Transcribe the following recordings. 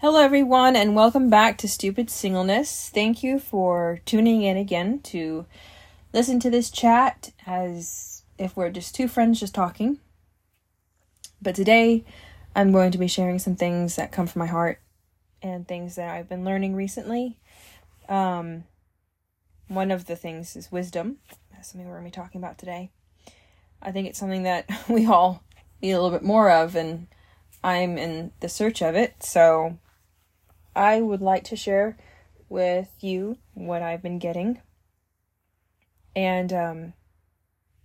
Hello, everyone, and welcome back to Stupid Singleness. Thank you for tuning in again to listen to this chat as if we're just two friends just talking. But today, I'm going to be sharing some things that come from my heart and things that I've been learning recently. Um, one of the things is wisdom. That's something we're going to be talking about today. I think it's something that we all need a little bit more of, and I'm in the search of it. So I would like to share with you what I've been getting. And um,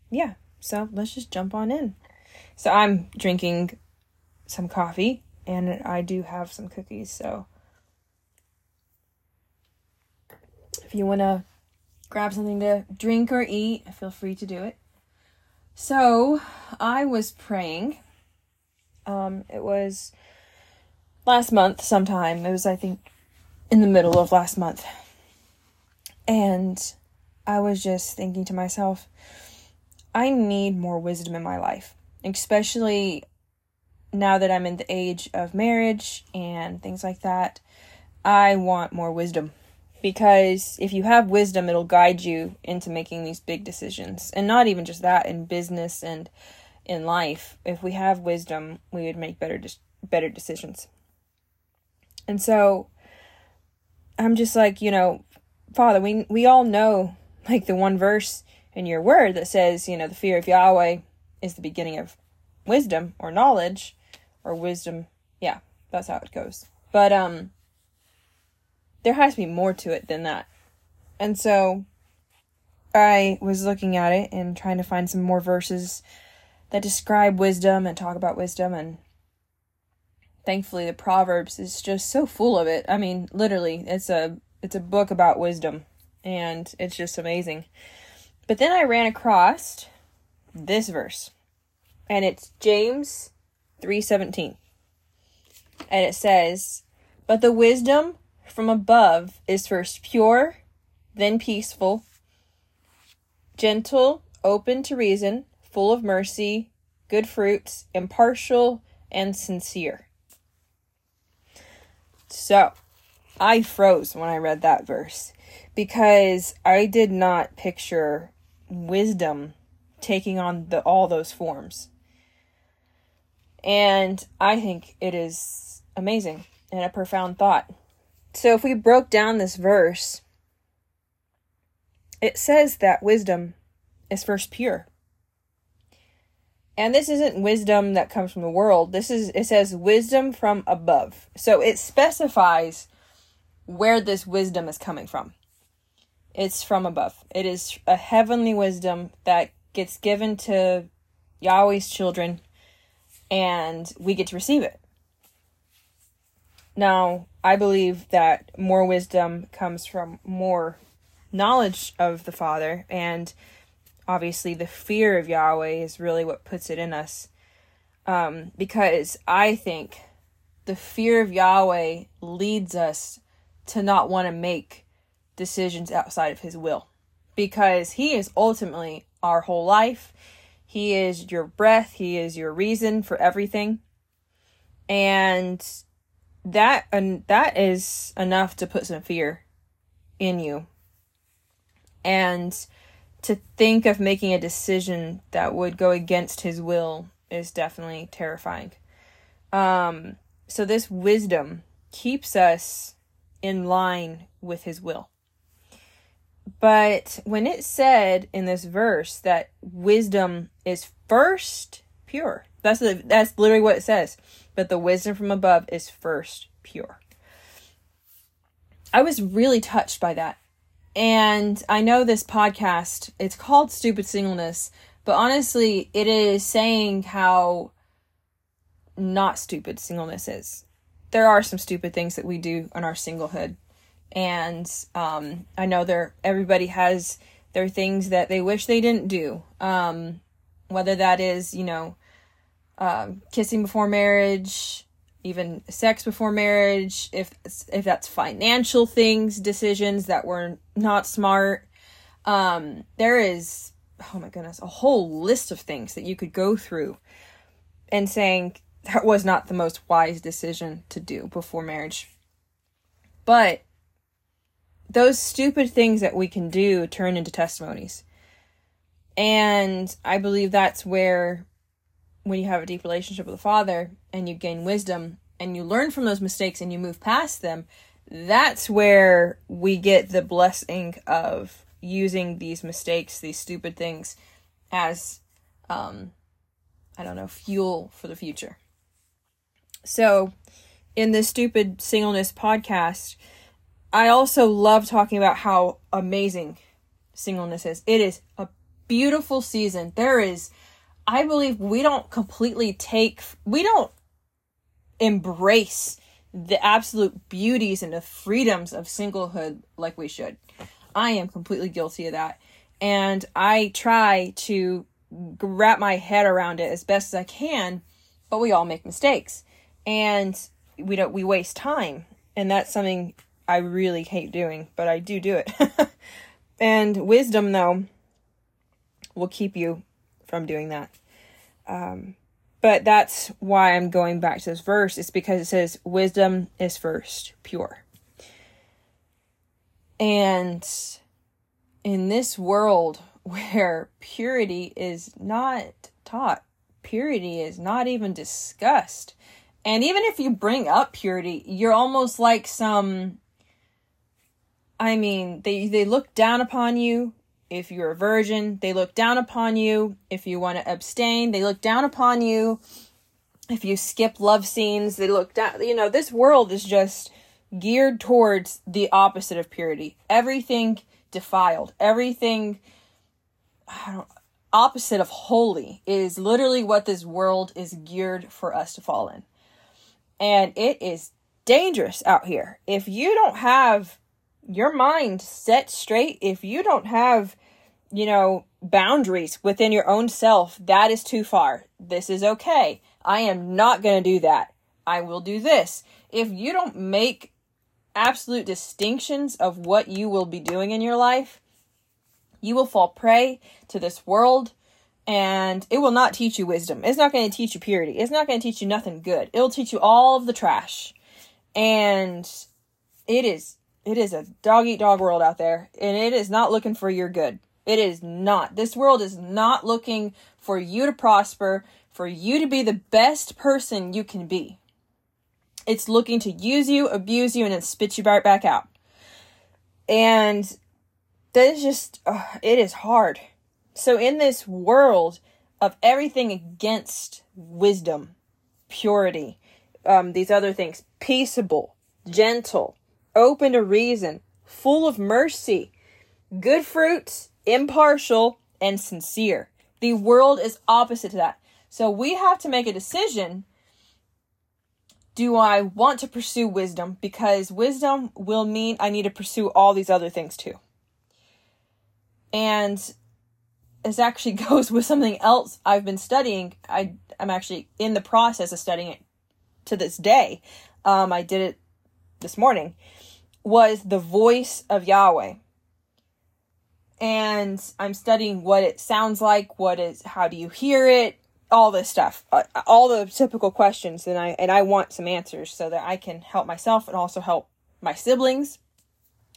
yeah, so let's just jump on in. So I'm drinking some coffee and I do have some cookies. So if you want to grab something to drink or eat, feel free to do it. So I was praying. Um, it was last month sometime. It was, I think, in the middle of last month. And I was just thinking to myself, I need more wisdom in my life, especially now that I'm in the age of marriage and things like that. I want more wisdom because if you have wisdom, it'll guide you into making these big decisions. And not even just that, in business and in life. If we have wisdom, we would make better better decisions. And so I'm just like, you know, Father, we we all know like the one verse in your word that says, you know, the fear of Yahweh is the beginning of wisdom or knowledge or wisdom. Yeah, that's how it goes. But um there has to be more to it than that. And so I was looking at it and trying to find some more verses that describe wisdom and talk about wisdom and thankfully the proverbs is just so full of it. I mean literally it's a it's a book about wisdom and it's just amazing. But then i ran across this verse and it's james 3:17 and it says but the wisdom from above is first pure then peaceful gentle open to reason full of mercy good fruits impartial and sincere so, I froze when I read that verse because I did not picture wisdom taking on the all those forms. And I think it is amazing and a profound thought. So if we broke down this verse, it says that wisdom is first pure. And this isn't wisdom that comes from the world. This is it says wisdom from above. So it specifies where this wisdom is coming from. It's from above. It is a heavenly wisdom that gets given to Yahweh's children and we get to receive it. Now, I believe that more wisdom comes from more knowledge of the Father and obviously the fear of Yahweh is really what puts it in us. Um, because I think the fear of Yahweh leads us to not want to make decisions outside of His will. Because He is ultimately our whole life. He is your breath. He is your reason for everything. And that and that is enough to put some fear in you. And to think of making a decision that would go against his will is definitely terrifying. Um, so this wisdom keeps us in line with his will. But when it said in this verse that wisdom is first pure, that's the, that's literally what it says. But the wisdom from above is first pure. I was really touched by that and I know this podcast, it's called Stupid Singleness, but honestly, it is saying how not stupid singleness is. There are some stupid things that we do in our singlehood. And um, I know there everybody has their things that they wish they didn't do. Um, whether that is, you know, um, kissing before marriage, even sex before marriage, if if that's financial things, decisions that were not smart. Um, there is oh my goodness, a whole list of things that you could go through and saying that was not the most wise decision to do before marriage. But those stupid things that we can do turn into testimonies. And I believe that's where, when you have a deep relationship with the Father and you gain wisdom and you learn from those mistakes and you move past them, that's where we get the blessing of using these mistakes, these stupid things, as, um, I don't know, fuel for the future. So, in this stupid singleness podcast, I also love talking about how amazing singleness is. It is a beautiful season. There is, I believe, we don't completely take, we don't embrace the absolute beauties and the freedoms of singlehood like we should. I am completely guilty of that. And I try to wrap my head around it as best as I can, but we all make mistakes. And we don't we waste time. And that's something I really hate doing, but I do do it. and wisdom though will keep you from doing that. Um, but that's why I'm going back to this verse. It's because it says, Wisdom is first pure. And in this world where purity is not taught, purity is not even discussed. And even if you bring up purity, you're almost like some I mean, they they look down upon you if you're a virgin. They look down upon you if you want to abstain. They look down upon you if you skip love scenes. They look down, you know, this world is just geared towards the opposite of purity. Everything defiled, everything opposite of holy is literally what this world is geared for us to fall in. And it is dangerous out here. If you don't have your mind set straight, if you don't have, you know, boundaries within your own self, that is too far. This is okay. I am not going to do that. I will do this. If you don't make absolute distinctions of what you will be doing in your life, you will fall prey to this world and it will not teach you wisdom. It's not going to teach you purity. It's not going to teach you nothing good. It'll teach you all of the trash. And it is it is a dog eat dog world out there and it is not looking for your good. It is not. This world is not looking for you to prosper, for you to be the best person you can be. It's looking to use you, abuse you, and then spit you right back out. And that is just, uh, it is hard. So, in this world of everything against wisdom, purity, um, these other things, peaceable, gentle, open to reason, full of mercy, good fruits, impartial, and sincere. The world is opposite to that. So we have to make a decision. Do I want to pursue wisdom? Because wisdom will mean I need to pursue all these other things too. And this actually goes with something else I've been studying. I, I'm actually in the process of studying it to this day. Um, I did it this morning. Was the voice of Yahweh and I'm studying what it sounds like, what is, how do you hear it, all this stuff, uh, all the typical questions, and I and I want some answers so that I can help myself and also help my siblings,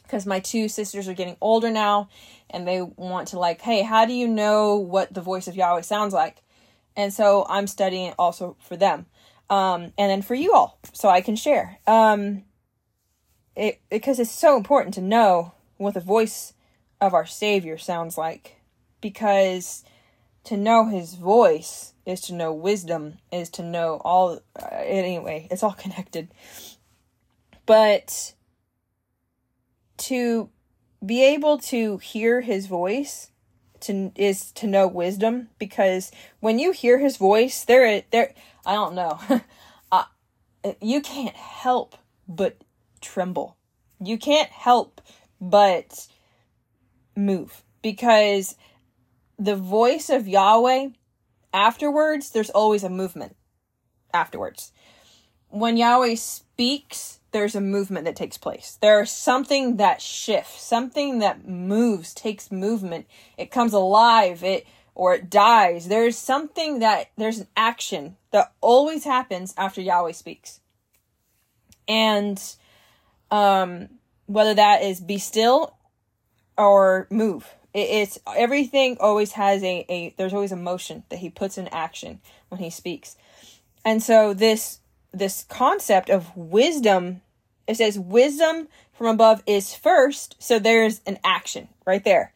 because my two sisters are getting older now, and they want to like, hey, how do you know what the voice of Yahweh sounds like? And so I'm studying it also for them, um, and then for you all, so I can share. Um, it because it's so important to know what the voice of our Savior sounds like. Because to know his voice is to know wisdom, is to know all. Uh, anyway, it's all connected. But to be able to hear his voice to is to know wisdom because when you hear his voice there there I don't know uh, you can't help but tremble you can't help but move because the voice of Yahweh afterwards, there's always a movement afterwards. When Yahweh speaks, there's a movement that takes place. There's something that shifts, something that moves, takes movement. It comes alive. It or it dies. There's something that there's an action that always happens after Yahweh speaks. And um whether that is be still or move. It, it's everything always has a, a there's always a motion that he puts in action when he speaks. And so this this concept of wisdom it says wisdom from above is first, so there's an action right there.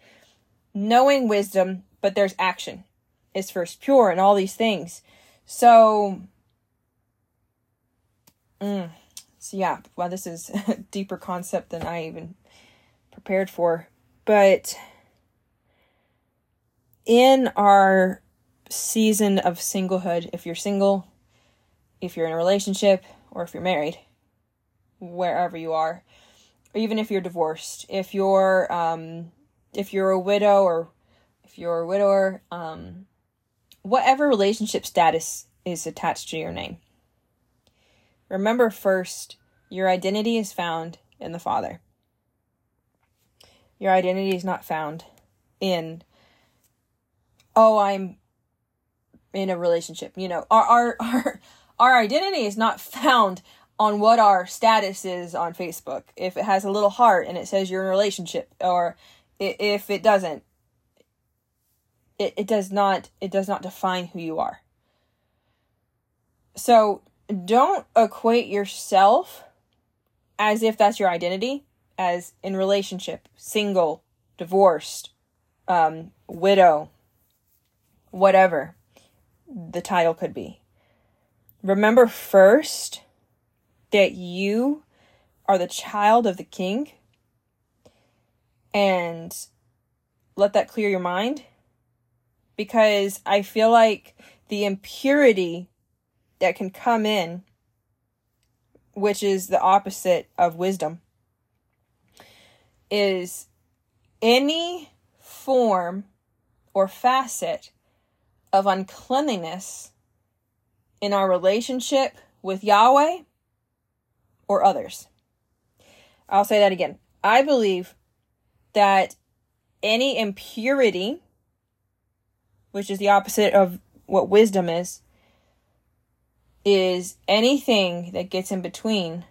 Knowing wisdom, but there's action is first pure and all these things. So mm, so yeah, well this is a deeper concept than I even prepared for. But in our season of singlehood, if you're single, if you're in a relationship, or if you're married, wherever you are, or even if you're divorced, if you're um, if you're a widow or if you're a widower, um, whatever relationship status is attached to your name. Remember first, your identity is found in the Father. Your identity is not found in, oh, I'm in a relationship. You know, our, our, our, our identity is not found on what our status is on Facebook. If it has a little heart and it says you're in a relationship, or if it doesn't, it, it does not it does not define who you are. So don't equate yourself as if that's your identity as in relationship, single, divorced, um, widow, whatever the title could be. Remember first that you are the child of the king and let that clear your mind because I feel like the impurity that can come in, which is the opposite of wisdom, is any form or facet of uncleanliness in our relationship with Yahweh or others. I'll say that again. I believe that any impurity, which is the opposite of what wisdom is, is anything that gets in between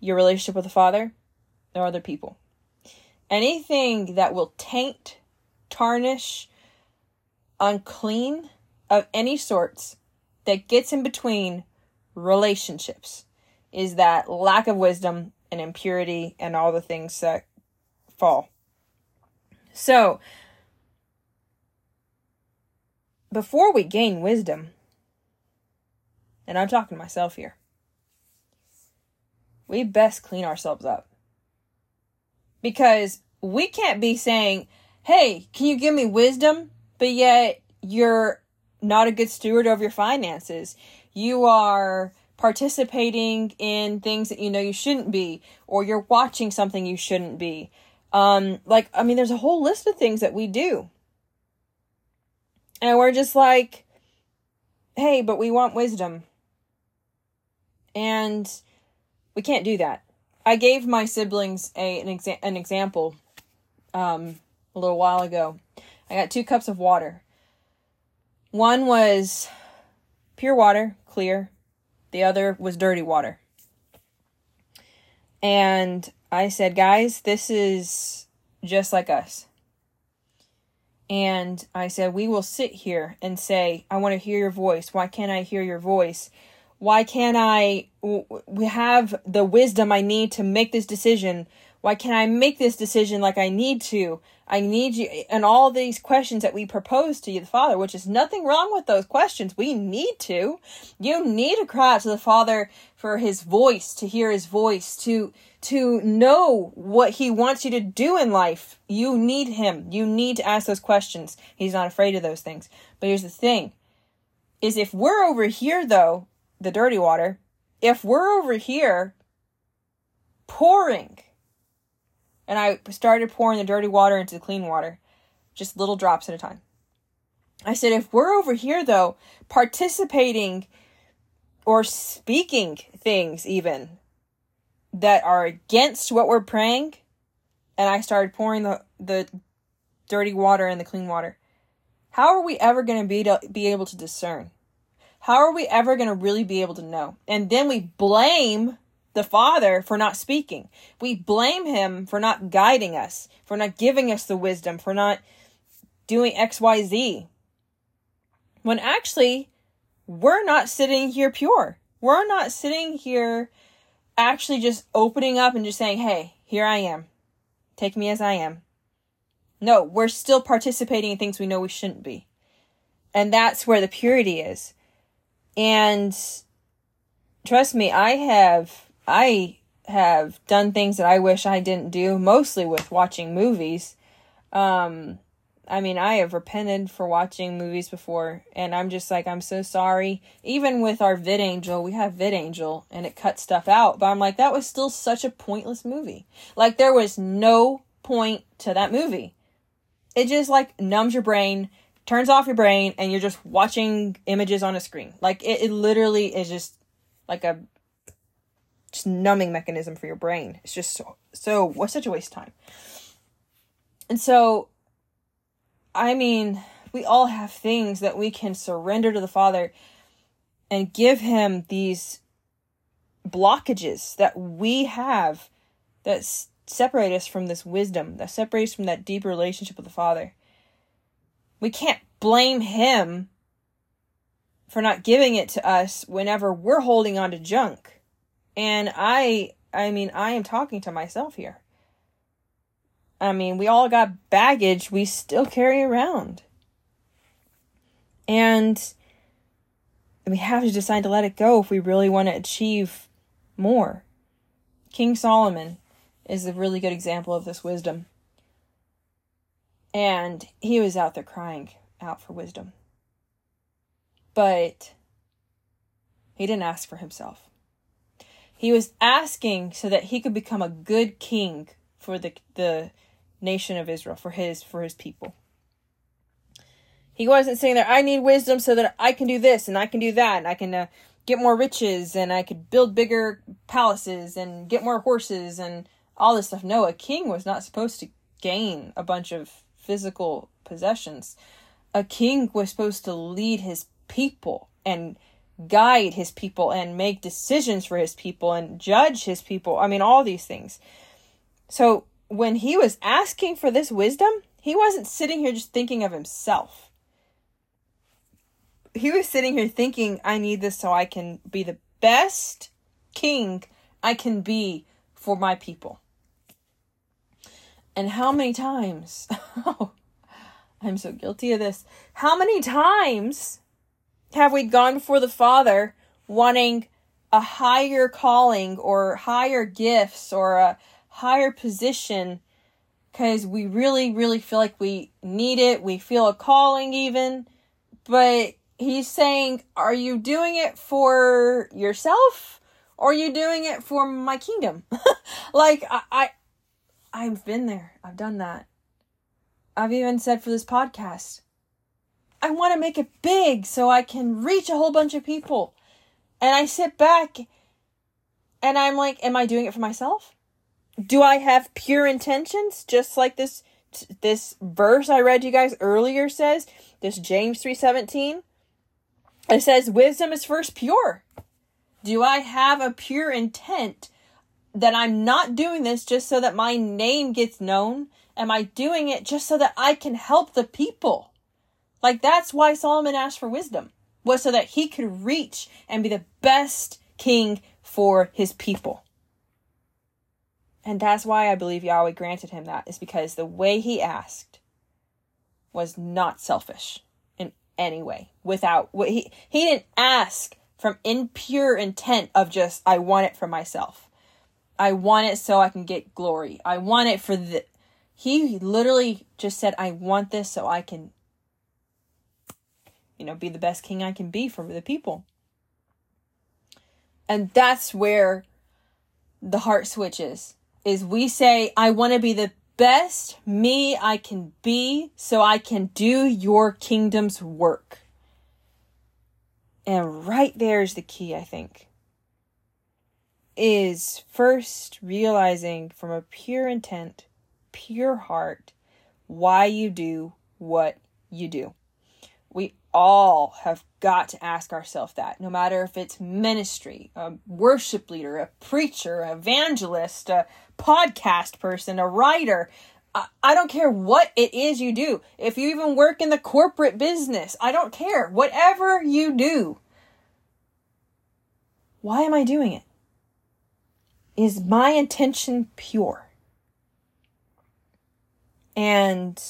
your relationship with the Father or other people. Anything that will taint, tarnish, unclean of any sorts that gets in between relationships is that lack of wisdom and impurity and all the things that fall. So, before we gain wisdom, and I'm talking to myself here, we best clean ourselves up. Because we can't be saying, hey, can you give me wisdom? But yet you're not a good steward of your finances. You are participating in things that you know you shouldn't be, or you're watching something you shouldn't be. Um, like, I mean, there's a whole list of things that we do. And we're just like, hey, but we want wisdom. And we can't do that. I gave my siblings a an, exa- an example um, a little while ago. I got two cups of water. One was pure water, clear. The other was dirty water. And I said, guys, this is just like us. And I said, we will sit here and say, I want to hear your voice. Why can't I hear your voice? Why can't I we have the wisdom I need to make this decision? Why can't I make this decision like I need to? I need you and all these questions that we propose to you, the Father, which is nothing wrong with those questions. We need to. You need to cry out to the Father for his voice, to hear his voice, to to know what he wants you to do in life. You need him. You need to ask those questions. He's not afraid of those things. But here's the thing is if we're over here though the dirty water, if we're over here pouring, and I started pouring the dirty water into the clean water, just little drops at a time. I said, if we're over here though, participating or speaking things even that are against what we're praying, and I started pouring the, the dirty water and the clean water. How are we ever going to be to be able to discern? How are we ever going to really be able to know? And then we blame the Father for not speaking. We blame him for not guiding us, for not giving us the wisdom, for not doing XYZ. When actually, we're not sitting here pure. We're not sitting here actually just opening up and just saying, hey, here I am. Take me as I am. No, we're still participating in things we know we shouldn't be. And that's where the purity is. And trust me, I have I have done things that I wish I didn't do, mostly with watching movies. Um, I mean, I have repented for watching movies before, and I'm just like, I'm so sorry. Even with our VidAngel, we have VidAngel, and it cuts stuff out, but I'm like, that was still such a pointless movie. Like, there was no point to that movie. It just, like, numbs your brain, turns off your brain, and you're just watching images on a screen. Like, it, it literally is just like a just numbing mechanism for your brain. It's just so so what's such a waste of time. And so I mean, we all have things that we can surrender to the Father and give him these blockages that we have that separate us from this wisdom, that separates from that deep relationship with the Father. We can't blame him for not giving it to us whenever we're holding on to junk and I I mean, I am talking to myself here. I mean, we all got baggage we still carry around. And we have to decide to let it go if we really want to achieve more. King Solomon is a really good example of this wisdom. And he was out there crying out for wisdom. But he didn't ask for himself. He was asking so that he could become a good king for the the nation of Israel, for his for his people. He wasn't saying that I need wisdom so that I can do this and I can do that and I can uh, get more riches and I could build bigger palaces and get more horses and all this stuff. No, a king was not supposed to gain a bunch of physical possessions. A king was supposed to lead his people and guide his people and make decisions for his people and judge his people. I mean, all these things. So when he was asking for this wisdom, he wasn't sitting here just thinking of himself. He was sitting here thinking, I need this so I can be the best king I can be for my people. And how many times, oh, I'm so guilty of this. How many times have we gone before the Father wanting a higher calling or higher gifts or a higher position because we really, really feel like we need it. We feel a calling even. But he's saying, Are you doing it for yourself or are you doing it for my kingdom? like, I, I, I've been there. I've done that. I've even said for this podcast, I want to make it big so I can reach a whole bunch of people. And I sit back and I'm like, am I doing it for myself? Do I have pure intentions just like this this verse I read you guys earlier says, this James 3:17? It says wisdom is first pure. Do I have a pure intent that I'm not doing this just so that my name gets known? Am I doing it just so that I can help the people? Like that's why Solomon asked for wisdom, was so that he could reach and be the best king for his people. And that's why I believe Yahweh granted him that, is because the way he asked was not selfish in any way. Without what he he didn't ask from impure intent of just I want it for myself. I want it so I can get glory. I want it for the he literally just said I want this so I can you know, be the best king I can be for the people. And that's where the heart switches. Is we say, I want to be the best me I can be so I can do your kingdom's work. And right there is the key, I think. Is first realizing from a pure intent, pure heart, why you do what you do. We all have got to ask ourselves that, no matter if it's ministry, a worship leader, a preacher, an evangelist, a podcast person, a writer. I, I don't care what it is you do. If you even work in the corporate business, I don't care. Whatever you do, why am I doing it? Is my intention pure? And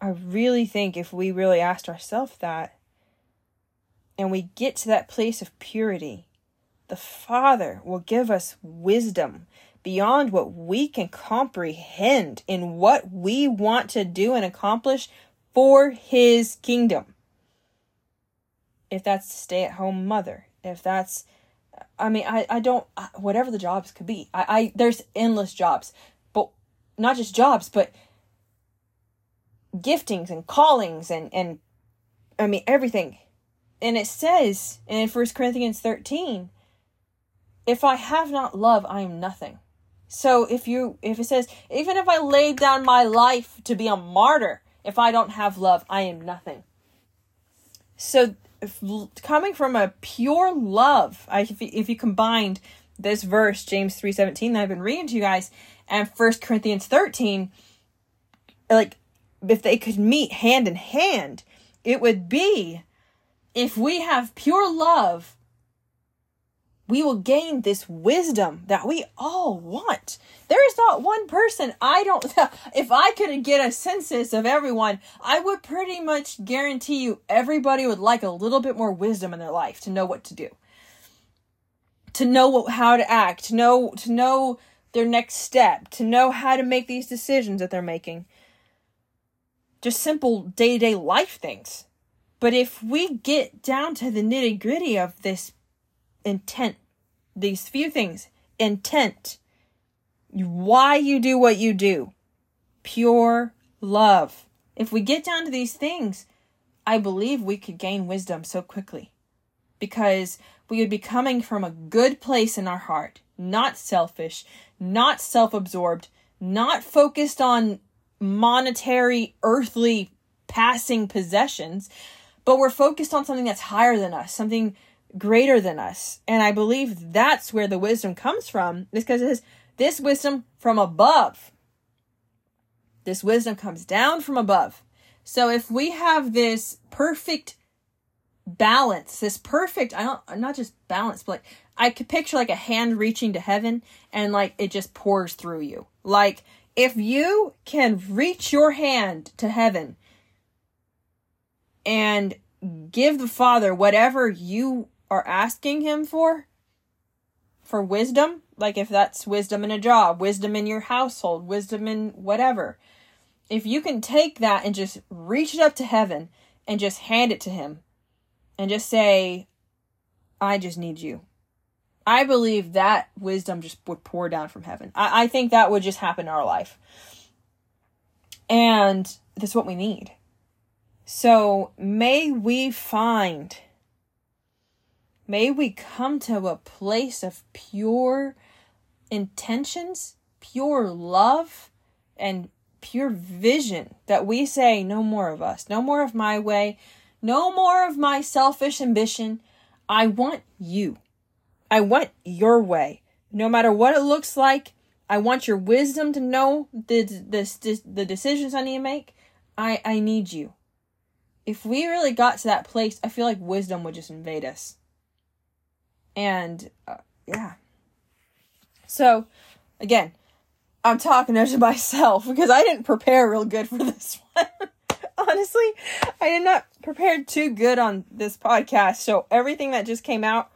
I really think if we really asked ourselves that and we get to that place of purity, the Father will give us wisdom beyond what we can comprehend in what we want to do and accomplish for His kingdom. If that's stay at home mother, if that's, I mean, I, I don't, whatever the jobs could be, I, I, there's endless jobs, but not just jobs, but giftings and callings and and I mean everything. And it says in First Corinthians 13, if I have not love, I am nothing. So if you if it says even if I laid down my life to be a martyr, if I don't have love, I am nothing. So if, coming from a pure love, I, if, if you combined this verse James 3:17 that I've been reading to you guys and 1 Corinthians 13 like if they could meet hand in hand, it would be if we have pure love, we will gain this wisdom that we all want. There is not one person I don't, if I could get a census of everyone, I would pretty much guarantee you everybody would like a little bit more wisdom in their life to know what to do. To know what, how to act, to know, to know their next step, to know how to make these decisions that they're making just simple day to day life things. But if we get down to the nitty gritty of this intent, these few things, intent, why you do what you do, pure love. If we get down to these things, I believe we could gain wisdom so quickly. Because we would be coming from a good place in our heart, not selfish, not self absorbed, not focused on monetary, earthly, passing possessions, but we're focused on something that's higher than us, something greater than us. And I believe that's where the wisdom comes from, is because it says, this wisdom from above. This wisdom comes down from above. So if we have this perfect balance, this perfect, I don't, not just balance, but like, I could picture like a hand reaching to heaven and like it just pours through you. Like if you can reach your hand to heaven and give the Father whatever you are asking Him for, for wisdom, like if that's wisdom in a job, wisdom in your household, wisdom in whatever, if you can take that and just reach it up to heaven and just hand it to Him and just say, I just need you. I believe that wisdom just would pour down from heaven. I, I think that would just happen in our life. And that's what we need. So may we find, may we come to a place of pure intentions, pure love, and pure vision that we say, no more of us, no more of my way, no more of my selfish ambition. I want you. I want your way. No matter what it looks like, I want your wisdom to know the, the, the decisions I need to make. I, I need you. If we really got to that place, I feel like wisdom would just invade us. And, uh, yeah. So, again, I'm talking to myself because I didn't prepare real good for this one. Honestly, I did not prepare too good on this podcast. So everything that just came out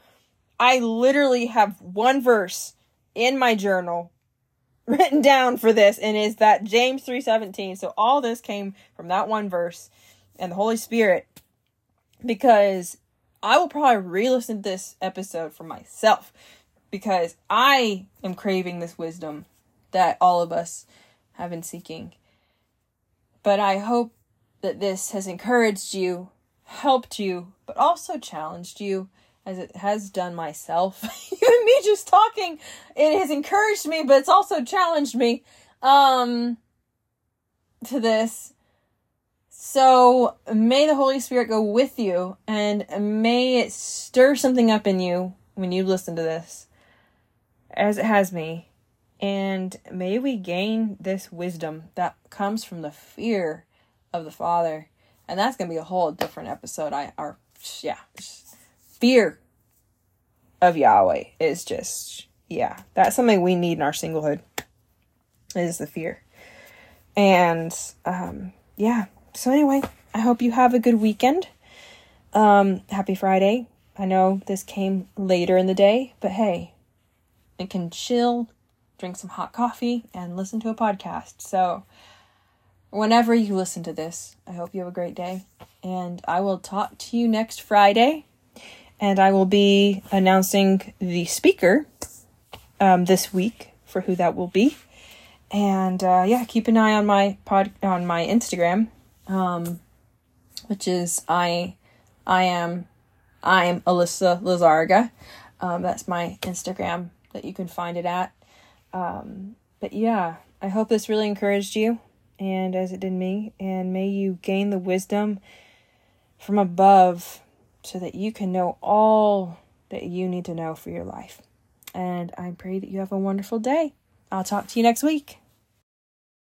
I literally have one verse in my journal written down for this and is that James 3:17. So all this came from that one verse and the Holy Spirit because I will probably re-listen to this episode for myself because I am craving this wisdom that all of us have been seeking. But I hope that this has encouraged you, helped you, but also challenged you as it has done myself. Even me just talking, it has encouraged me, but it's also challenged me. Um, to this. So may the Holy Spirit go with you and may it stir something up in you when you listen to this, as it has me. And may we gain this wisdom that comes from the fear of the Father. And that's going to be a whole different episode. I are yeah. Fear of Yahweh is just yeah, that's something we need in our singlehood. Is the fear. And um yeah. So anyway, I hope you have a good weekend. Um happy Friday. I know this came later in the day, but hey, it can chill, drink some hot coffee and listen to a podcast. So whenever you listen to this, I hope you have a great day. And I will talk to you next Friday. And I will be announcing the speaker um, this week for who that will be. And uh, yeah, keep an eye on my pod on my Instagram, um, which is I I am I am Alyssa Lazarga. Um, that's my Instagram that you can find it at. Um, but yeah, I hope this really encouraged you and as it did me, and may you gain the wisdom from above so that you can know all that you need to know for your life. And I pray that you have a wonderful day. I'll talk to you next week.